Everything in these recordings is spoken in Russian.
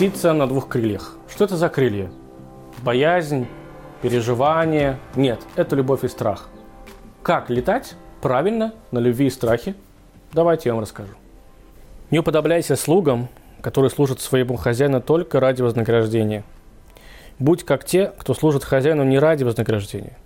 птица на двух крыльях. Что это за крылья? Боязнь, переживание? Нет, это любовь и страх. Как летать правильно на любви и страхе? Давайте я вам расскажу. Не уподобляйся слугам, которые служат своему хозяину только ради вознаграждения. Будь как те, кто служит хозяину не ради вознаграждения.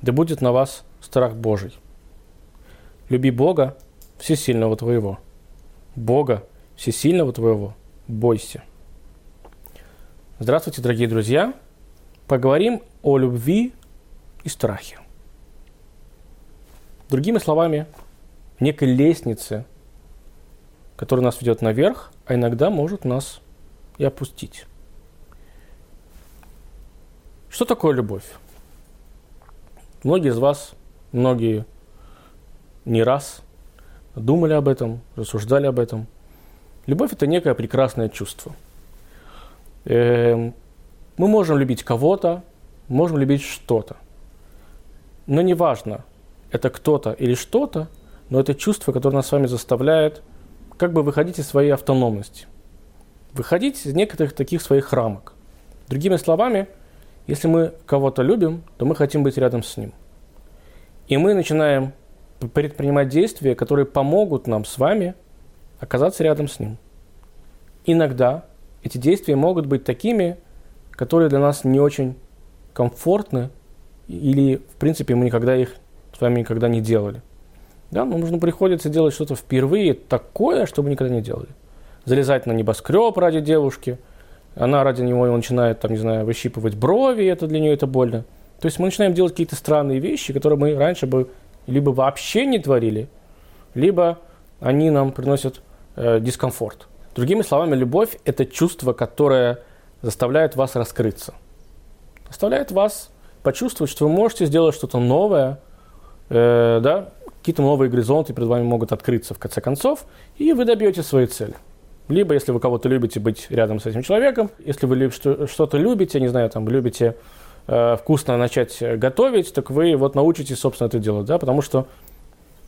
Да будет на вас страх Божий. Люби Бога, всесильного твоего. Бога, всесильного твоего, бойся. Здравствуйте, дорогие друзья! Поговорим о любви и страхе. Другими словами, некой лестнице, которая нас ведет наверх, а иногда может нас и опустить. Что такое любовь? Многие из вас, многие не раз думали об этом, рассуждали об этом. Любовь – это некое прекрасное чувство – мы можем любить кого-то, можем любить что-то. Но неважно, это кто-то или что-то, но это чувство, которое нас с вами заставляет как бы выходить из своей автономности. Выходить из некоторых таких своих рамок. Другими словами, если мы кого-то любим, то мы хотим быть рядом с ним. И мы начинаем предпринимать действия, которые помогут нам с вами оказаться рядом с ним. Иногда эти действия могут быть такими, которые для нас не очень комфортны, или, в принципе, мы никогда их с вами никогда не делали. Да, нам нужно приходится делать что-то впервые такое, что мы никогда не делали. Залезать на небоскреб ради девушки, она ради него начинает, там, не знаю, выщипывать брови, это для нее это больно. То есть мы начинаем делать какие-то странные вещи, которые мы раньше бы либо вообще не творили, либо они нам приносят э, дискомфорт. Другими словами, любовь – это чувство, которое заставляет вас раскрыться. Заставляет вас почувствовать, что вы можете сделать что-то новое, э, да, какие-то новые горизонты перед вами могут открыться в конце концов, и вы добьете своей цели. Либо, если вы кого-то любите, быть рядом с этим человеком, если вы что-то любите, не знаю, там, любите э, вкусно начать готовить, так вы вот научитесь, собственно, это делать, да, потому что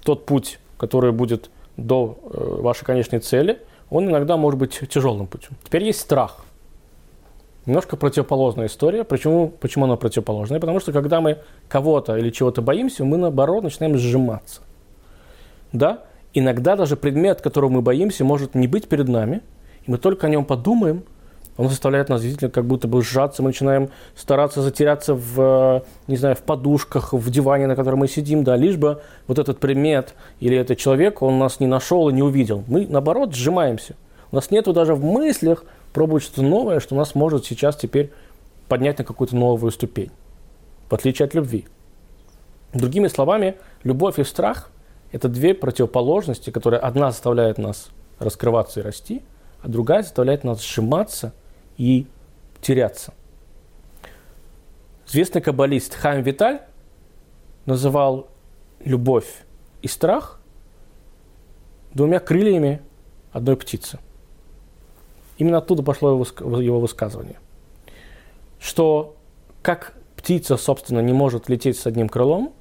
тот путь, который будет до э, вашей конечной цели – он иногда может быть тяжелым путем. Теперь есть страх. Немножко противоположная история. Почему, почему она противоположная? Потому что когда мы кого-то или чего-то боимся, мы наоборот начинаем сжиматься. Да? Иногда даже предмет, которого мы боимся, может не быть перед нами, и мы только о нем подумаем, он заставляет нас действительно как будто бы сжаться, мы начинаем стараться затеряться в, не знаю, в подушках, в диване, на котором мы сидим, да, лишь бы вот этот предмет или этот человек, он нас не нашел и не увидел. Мы, наоборот, сжимаемся. У нас нету даже в мыслях пробовать что-то новое, что нас может сейчас теперь поднять на какую-то новую ступень, в отличие от любви. Другими словами, любовь и страх – это две противоположности, которые одна заставляет нас раскрываться и расти, а другая заставляет нас сжиматься – и теряться. Известный каббалист Хайм Виталь называл любовь и страх двумя крыльями одной птицы. Именно оттуда пошло его высказывание. Что как птица, собственно, не может лететь с одним крылом,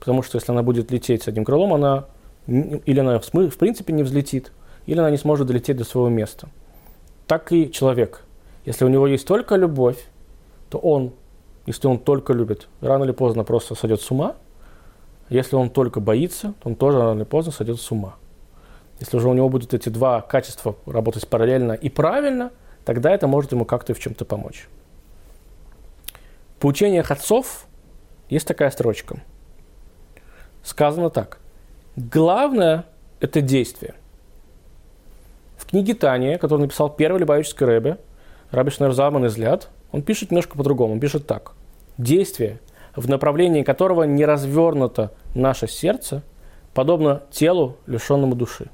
потому что если она будет лететь с одним крылом, она или она в принципе не взлетит, или она не сможет долететь до своего места – так и человек. Если у него есть только любовь, то он, если он только любит, рано или поздно просто сойдет с ума. Если он только боится, то он тоже рано или поздно сойдет с ума. Если уже у него будут эти два качества работать параллельно и правильно, тогда это может ему как-то в чем-то помочь. В поучениях отцов есть такая строчка. Сказано так. Главное – это действие – книге Тания, которую написал первый Любавический Рэбе, Раби Шнерзаман Изляд, он пишет немножко по-другому. Он пишет так. Действие, в направлении которого не развернуто наше сердце, подобно телу, лишенному души.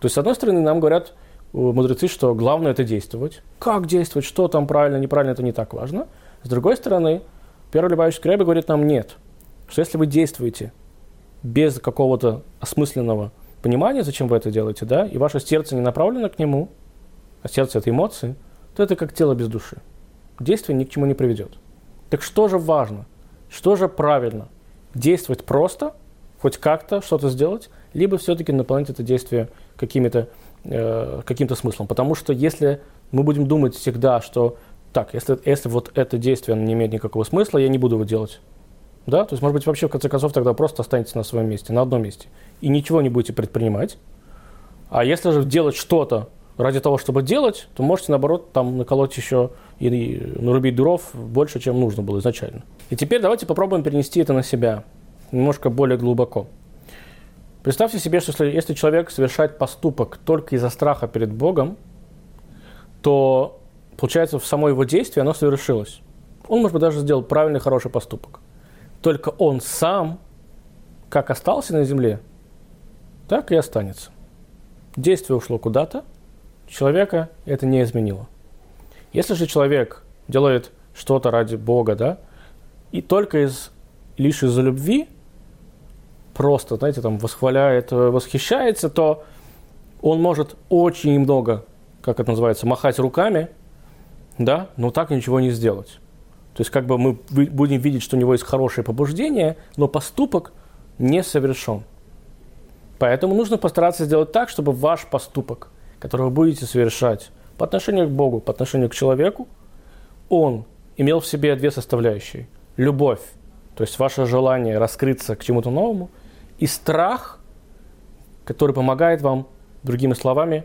То есть, с одной стороны, нам говорят мудрецы, что главное это действовать. Как действовать, что там правильно, неправильно, это не так важно. С другой стороны, первый Любавический Рэбе говорит нам нет, что если вы действуете без какого-то осмысленного понимание, зачем вы это делаете, да, и ваше сердце не направлено к нему, а сердце – это эмоции, то это как тело без души. Действие ни к чему не приведет. Так что же важно? Что же правильно? Действовать просто, хоть как-то что-то сделать, либо все-таки наполнить это действие какими-то э, каким-то смыслом. Потому что если мы будем думать всегда, что так, если, если вот это действие не имеет никакого смысла, я не буду его делать. Да? То есть, может быть, вообще, в конце концов, тогда просто останетесь на своем месте, на одном месте. И ничего не будете предпринимать. А если же делать что-то ради того, чтобы делать, то можете, наоборот, там наколоть еще и нарубить дров больше, чем нужно было изначально. И теперь давайте попробуем перенести это на себя немножко более глубоко. Представьте себе, что если, если человек совершает поступок только из-за страха перед Богом, то, получается, в само его действие оно совершилось. Он, может быть, даже сделал правильный, хороший поступок. Только он сам, как остался на земле, так и останется. Действие ушло куда-то, человека это не изменило. Если же человек делает что-то ради Бога, да, и только из, лишь из-за любви, просто, знаете, там восхваляет, восхищается, то он может очень много, как это называется, махать руками, да, но так ничего не сделать. То есть как бы мы будем видеть, что у него есть хорошее побуждение, но поступок не совершен. Поэтому нужно постараться сделать так, чтобы ваш поступок, который вы будете совершать по отношению к Богу, по отношению к человеку, он имел в себе две составляющие. Любовь, то есть ваше желание раскрыться к чему-то новому, и страх, который помогает вам, другими словами,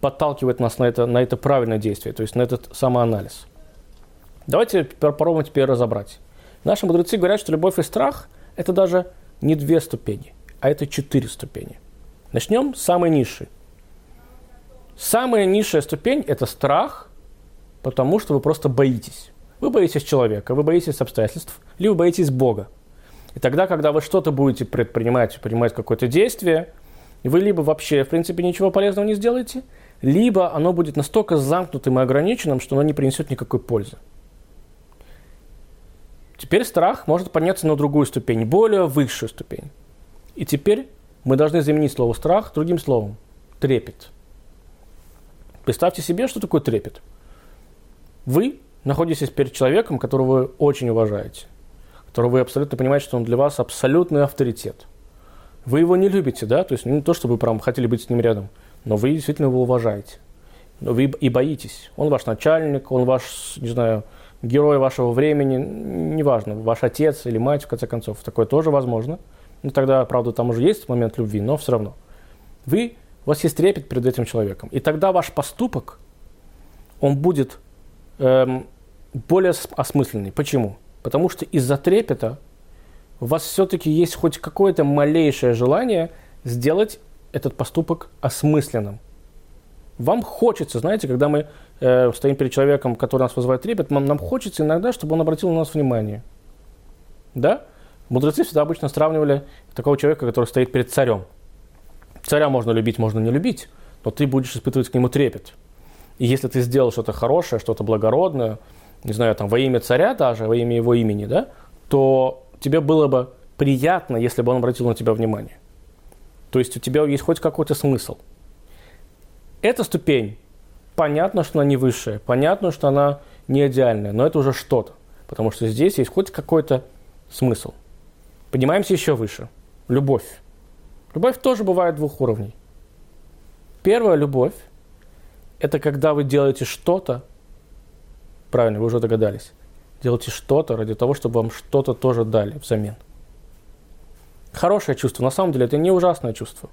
подталкивает нас на это, на это правильное действие, то есть на этот самоанализ. Давайте попробуем теперь разобрать. Наши мудрецы говорят, что любовь и страх – это даже не две ступени, а это четыре ступени. Начнем с самой низшей. Самая низшая ступень – это страх, потому что вы просто боитесь. Вы боитесь человека, вы боитесь обстоятельств, либо боитесь Бога. И тогда, когда вы что-то будете предпринимать, принимать какое-то действие, вы либо вообще, в принципе, ничего полезного не сделаете, либо оно будет настолько замкнутым и ограниченным, что оно не принесет никакой пользы. Теперь страх может подняться на другую ступень, более высшую ступень. И теперь мы должны заменить слово страх другим словом – трепет. Представьте себе, что такое трепет. Вы находитесь перед человеком, которого вы очень уважаете которого вы абсолютно понимаете, что он для вас абсолютный авторитет. Вы его не любите, да, то есть не то, чтобы вы прям хотели быть с ним рядом, но вы действительно его уважаете. Но вы и боитесь. Он ваш начальник, он ваш, не знаю, герой вашего времени, неважно, ваш отец или мать, в конце концов, такое тоже возможно. Ну, тогда, правда, там уже есть момент любви, но все равно. Вы, у вас есть трепет перед этим человеком. И тогда ваш поступок, он будет эм, более осмысленный. Почему? Потому что из-за трепета у вас все-таки есть хоть какое-то малейшее желание сделать этот поступок осмысленным. Вам хочется, знаете, когда мы э, стоим перед человеком, который нас вызывает трепет, нам, нам хочется иногда, чтобы он обратил на нас внимание. Да? Мудрецы всегда обычно сравнивали такого человека, который стоит перед царем. Царя можно любить, можно не любить, но ты будешь испытывать к нему трепет. И если ты сделал что-то хорошее, что-то благородное, не знаю, там, во имя царя даже, во имя его имени, да, то тебе было бы приятно, если бы он обратил на тебя внимание. То есть у тебя есть хоть какой-то смысл. Эта ступень, понятно, что она не высшая, понятно, что она не идеальная, но это уже что-то, потому что здесь есть хоть какой-то смысл. Поднимаемся еще выше. Любовь. Любовь тоже бывает двух уровней. Первая любовь – это когда вы делаете что-то, Правильно, вы уже догадались. Делайте что-то ради того, чтобы вам что-то тоже дали взамен. Хорошее чувство, на самом деле, это не ужасное чувство.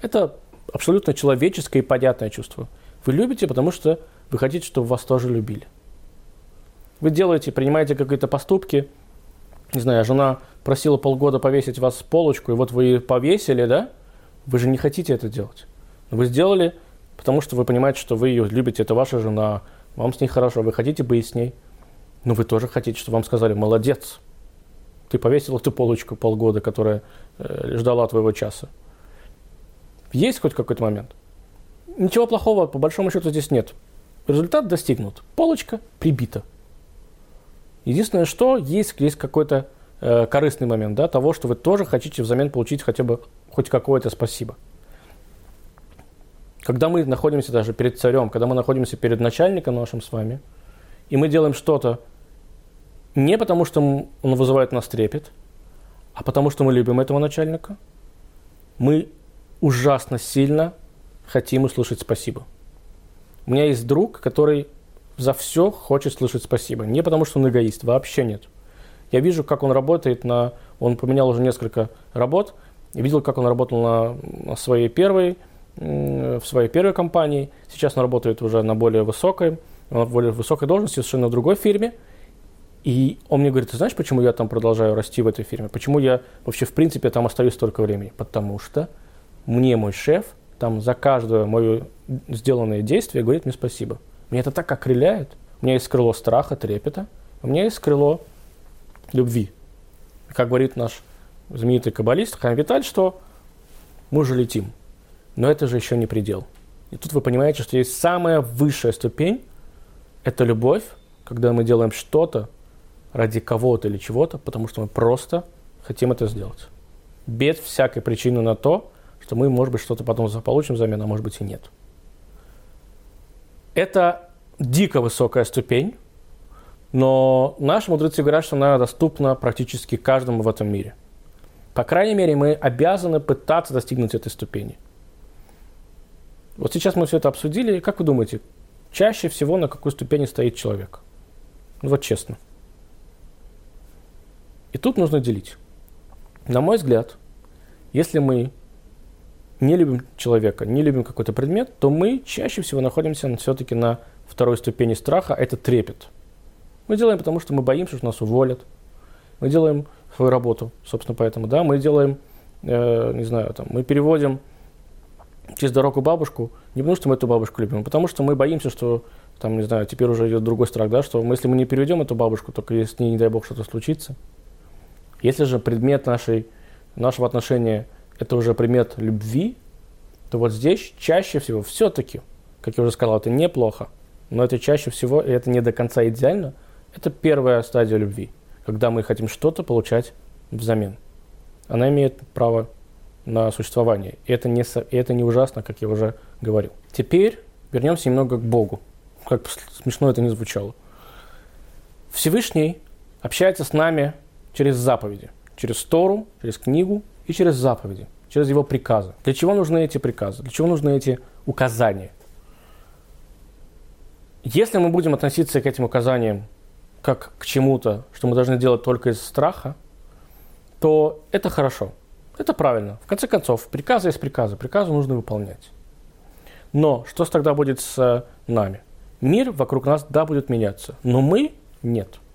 Это абсолютно человеческое и понятное чувство. Вы любите, потому что вы хотите, чтобы вас тоже любили. Вы делаете, принимаете какие-то поступки. Не знаю, жена просила полгода повесить вас в полочку, и вот вы повесили, да? Вы же не хотите это делать. Вы сделали, потому что вы понимаете, что вы ее любите, это ваша жена, вам с ней хорошо, вы хотите быть с ней, но вы тоже хотите, чтобы вам сказали «молодец». Ты повесил эту полочку полгода, которая э, ждала твоего часа. Есть хоть какой-то момент? Ничего плохого, по большому счету, здесь нет. Результат достигнут. Полочка прибита. Единственное, что есть, есть какой-то э, корыстный момент, да, того, что вы тоже хотите взамен получить хотя бы хоть какое-то спасибо. Когда мы находимся даже перед царем, когда мы находимся перед начальником нашим с вами, и мы делаем что-то не потому, что он вызывает нас трепет, а потому что мы любим этого начальника, мы ужасно сильно хотим услышать спасибо. У меня есть друг, который за все хочет слышать спасибо. Не потому, что он эгоист, вообще нет. Я вижу, как он работает на... Он поменял уже несколько работ. Я видел, как он работал на, на своей первой, в своей первой компании. Сейчас он работает уже на более высокой, на более высокой должности, совершенно в другой фирме. И он мне говорит, ты знаешь, почему я там продолжаю расти в этой фирме? Почему я вообще, в принципе, там остаюсь столько времени? Потому что мне мой шеф там за каждое мое сделанное действие говорит мне спасибо. Мне это так окрыляет. У меня есть крыло страха, трепета. У меня есть крыло любви. Как говорит наш знаменитый каббалист Хайм Виталь, что мы же летим. Но это же еще не предел. И тут вы понимаете, что есть самая высшая ступень – это любовь, когда мы делаем что-то, ради кого-то или чего-то, потому что мы просто хотим это сделать. Без всякой причины на то, что мы, может быть, что-то потом получим взамен, а может быть и нет. Это дико высокая ступень, но наши мудрецы говорят, что она доступна практически каждому в этом мире. По крайней мере, мы обязаны пытаться достигнуть этой ступени. Вот сейчас мы все это обсудили. Как вы думаете, чаще всего на какой ступени стоит человек? Ну вот честно. И тут нужно делить. На мой взгляд, если мы не любим человека, не любим какой-то предмет, то мы чаще всего находимся все-таки на второй ступени страха, это трепет. Мы делаем потому, что мы боимся, что нас уволят. Мы делаем свою работу, собственно, поэтому, да, мы делаем, э, не знаю, там, мы переводим через дорогу бабушку, не потому что мы эту бабушку любим, а потому что мы боимся, что, там, не знаю, теперь уже идет другой страх, да, что мы, если мы не переведем эту бабушку, только если, не дай бог, что-то случится, если же предмет нашей, нашего отношения – это уже предмет любви, то вот здесь чаще всего все-таки, как я уже сказал, это неплохо, но это чаще всего, и это не до конца идеально, это первая стадия любви, когда мы хотим что-то получать взамен. Она имеет право на существование. И это не, и это не ужасно, как я уже говорил. Теперь вернемся немного к Богу. Как смешно это не звучало. Всевышний общается с нами через заповеди. Через Тору, через книгу и через заповеди, через его приказы. Для чего нужны эти приказы? Для чего нужны эти указания? Если мы будем относиться к этим указаниям как к чему-то, что мы должны делать только из страха, то это хорошо, это правильно. В конце концов, приказы есть приказы, приказы нужно выполнять. Но что тогда будет с нами? Мир вокруг нас, да, будет меняться, но мы нет –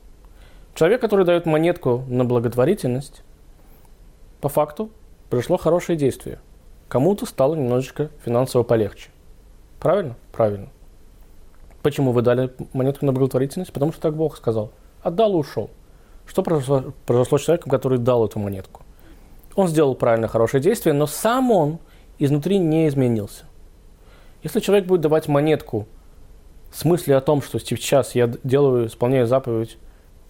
Человек, который дает монетку на благотворительность, по факту пришло хорошее действие. Кому-то стало немножечко финансово полегче. Правильно? Правильно. Почему вы дали монетку на благотворительность? Потому что так Бог сказал. Отдал и ушел. Что произошло, произошло с человеком, который дал эту монетку? Он сделал правильное, хорошее действие, но сам он изнутри не изменился. Если человек будет давать монетку с мыслью о том, что сейчас я делаю, исполняю заповедь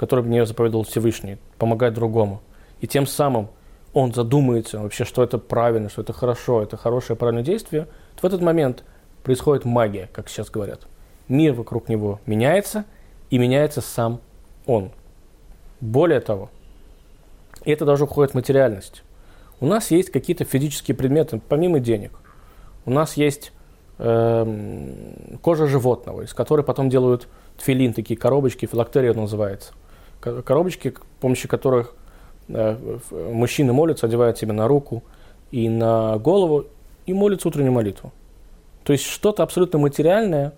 который мне заповедовал Всевышний, помогать другому. И тем самым он задумается вообще, что это правильно, что это хорошо, это хорошее, правильное действие, то в этот момент происходит магия, как сейчас говорят. Мир вокруг него меняется, и меняется сам он. Более того, это даже уходит в материальность. У нас есть какие-то физические предметы, помимо денег. У нас есть э, кожа животного, из которой потом делают тфилин, такие коробочки, филактерия называется коробочки, с помощью которых мужчины молятся, одевают себе на руку и на голову и молятся утреннюю молитву. То есть что-то абсолютно материальное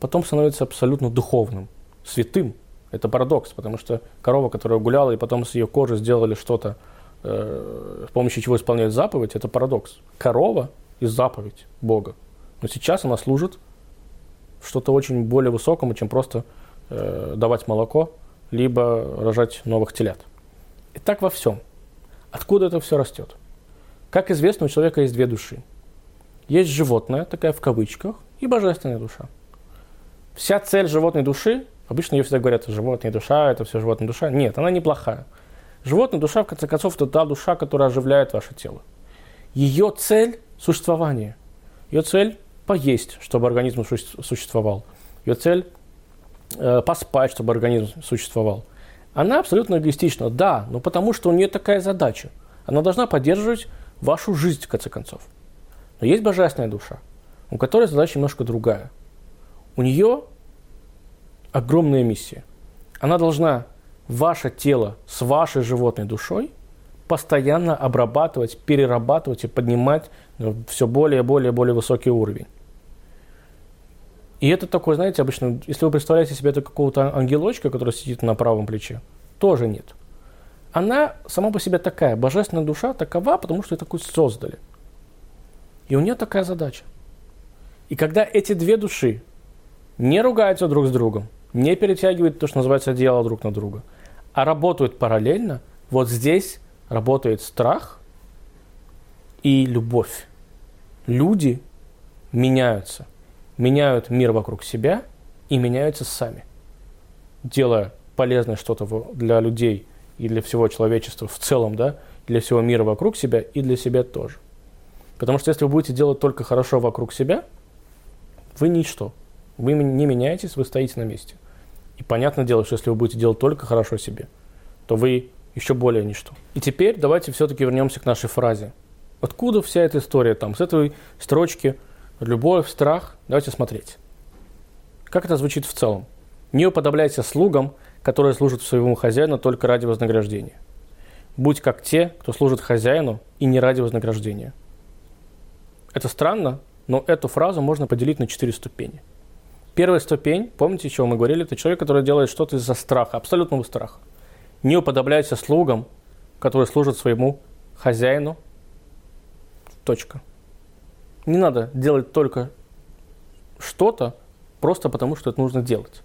потом становится абсолютно духовным, святым. Это парадокс, потому что корова, которая гуляла, и потом с ее кожи сделали что-то, э, с помощью чего исполняют заповедь, это парадокс. Корова и заповедь Бога. Но сейчас она служит что-то очень более высокому, чем просто э, давать молоко либо рожать новых телят. И так во всем. Откуда это все растет? Как известно, у человека есть две души. Есть животная, такая в кавычках, и божественная душа. Вся цель животной души, обычно ее всегда говорят, животная душа, это все животная душа. Нет, она неплохая. Животная душа, в конце концов, это та душа, которая оживляет ваше тело. Ее цель – существование. Ее цель – поесть, чтобы организм существовал. Ее цель Э, поспать, чтобы организм существовал. Она абсолютно эгоистична, да, но потому что у нее такая задача. Она должна поддерживать вашу жизнь, в конце концов. Но есть божественная душа. у которой задача немножко другая. У нее огромная миссия. Она должна ваше тело с вашей животной душой постоянно обрабатывать, перерабатывать и поднимать все более и более более высокий уровень. И это такой, знаете, обычно, если вы представляете себе это какого-то ангелочка, который сидит на правом плече, тоже нет. Она сама по себе такая, божественная душа такова, потому что ее такой создали. И у нее такая задача. И когда эти две души не ругаются друг с другом, не перетягивают то, что называется одеяло друг на друга, а работают параллельно, вот здесь работает страх и любовь. Люди меняются, меняют мир вокруг себя и меняются сами, делая полезное что-то для людей и для всего человечества в целом, да, для всего мира вокруг себя и для себя тоже. Потому что если вы будете делать только хорошо вокруг себя, вы ничто. Вы не меняетесь, вы стоите на месте. И понятное дело, что если вы будете делать только хорошо себе, то вы еще более ничто. И теперь давайте все-таки вернемся к нашей фразе. Откуда вся эта история там, с этой строчки «любовь, страх»? Давайте смотреть. Как это звучит в целом? Не уподобляйся слугам, которые служат своему хозяину только ради вознаграждения. Будь как те, кто служит хозяину и не ради вознаграждения. Это странно, но эту фразу можно поделить на четыре ступени. Первая ступень, помните, чего мы говорили, это человек, который делает что-то из-за страха, абсолютного страха. Не уподобляйся слугам, которые служат своему хозяину. Точка. Не надо делать только что-то просто потому, что это нужно делать.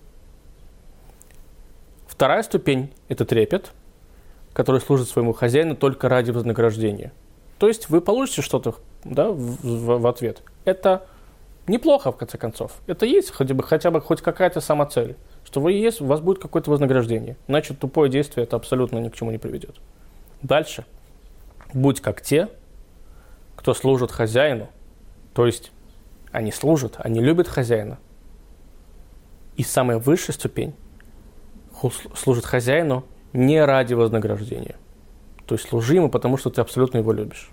Вторая ступень – это трепет, который служит своему хозяину только ради вознаграждения. То есть вы получите что-то да, в, в, в ответ. Это неплохо, в конце концов. Это есть хотя бы, хотя бы хоть какая-то самоцель что вы есть, у вас будет какое-то вознаграждение. Иначе тупое действие это абсолютно ни к чему не приведет. Дальше. Будь как те, кто служит хозяину. То есть они служат, они любят хозяина. И самая высшая ступень служит хозяину не ради вознаграждения. То есть служи ему, потому что ты абсолютно его любишь.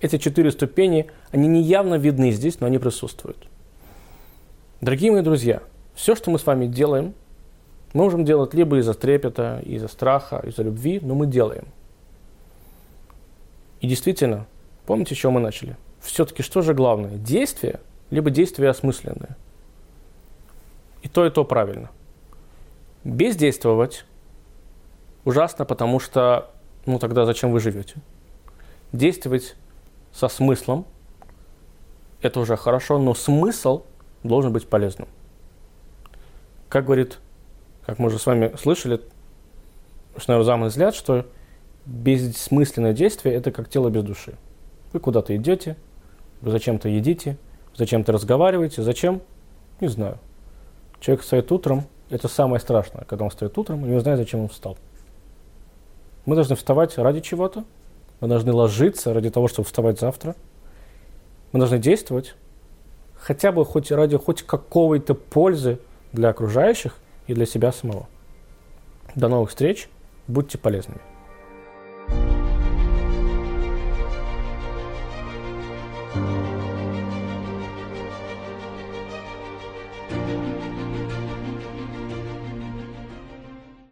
Эти четыре ступени, они не явно видны здесь, но они присутствуют. Дорогие мои друзья, все, что мы с вами делаем, мы можем делать либо из-за трепета, из-за страха, из-за любви, но мы делаем. И действительно, помните, с чего мы начали? Все-таки что же главное? Действие, либо действие осмысленное? И то, и то правильно. Бездействовать ужасно, потому что, ну тогда зачем вы живете? Действовать со смыслом, это уже хорошо, но смысл должен быть полезным. Как говорит, как мы уже с вами слышали, Шнайрзам взгляд, что бессмысленное действие – это как тело без души. Вы куда-то идете, вы зачем-то едите, зачем-то разговариваете, зачем? Не знаю. Человек встает утром, это самое страшное, когда он встает утром и не знает, зачем он встал. Мы должны вставать ради чего-то, мы должны ложиться ради того, чтобы вставать завтра. Мы должны действовать хотя бы хоть ради хоть какой-то пользы для окружающих и для себя самого. До новых встреч, будьте полезными.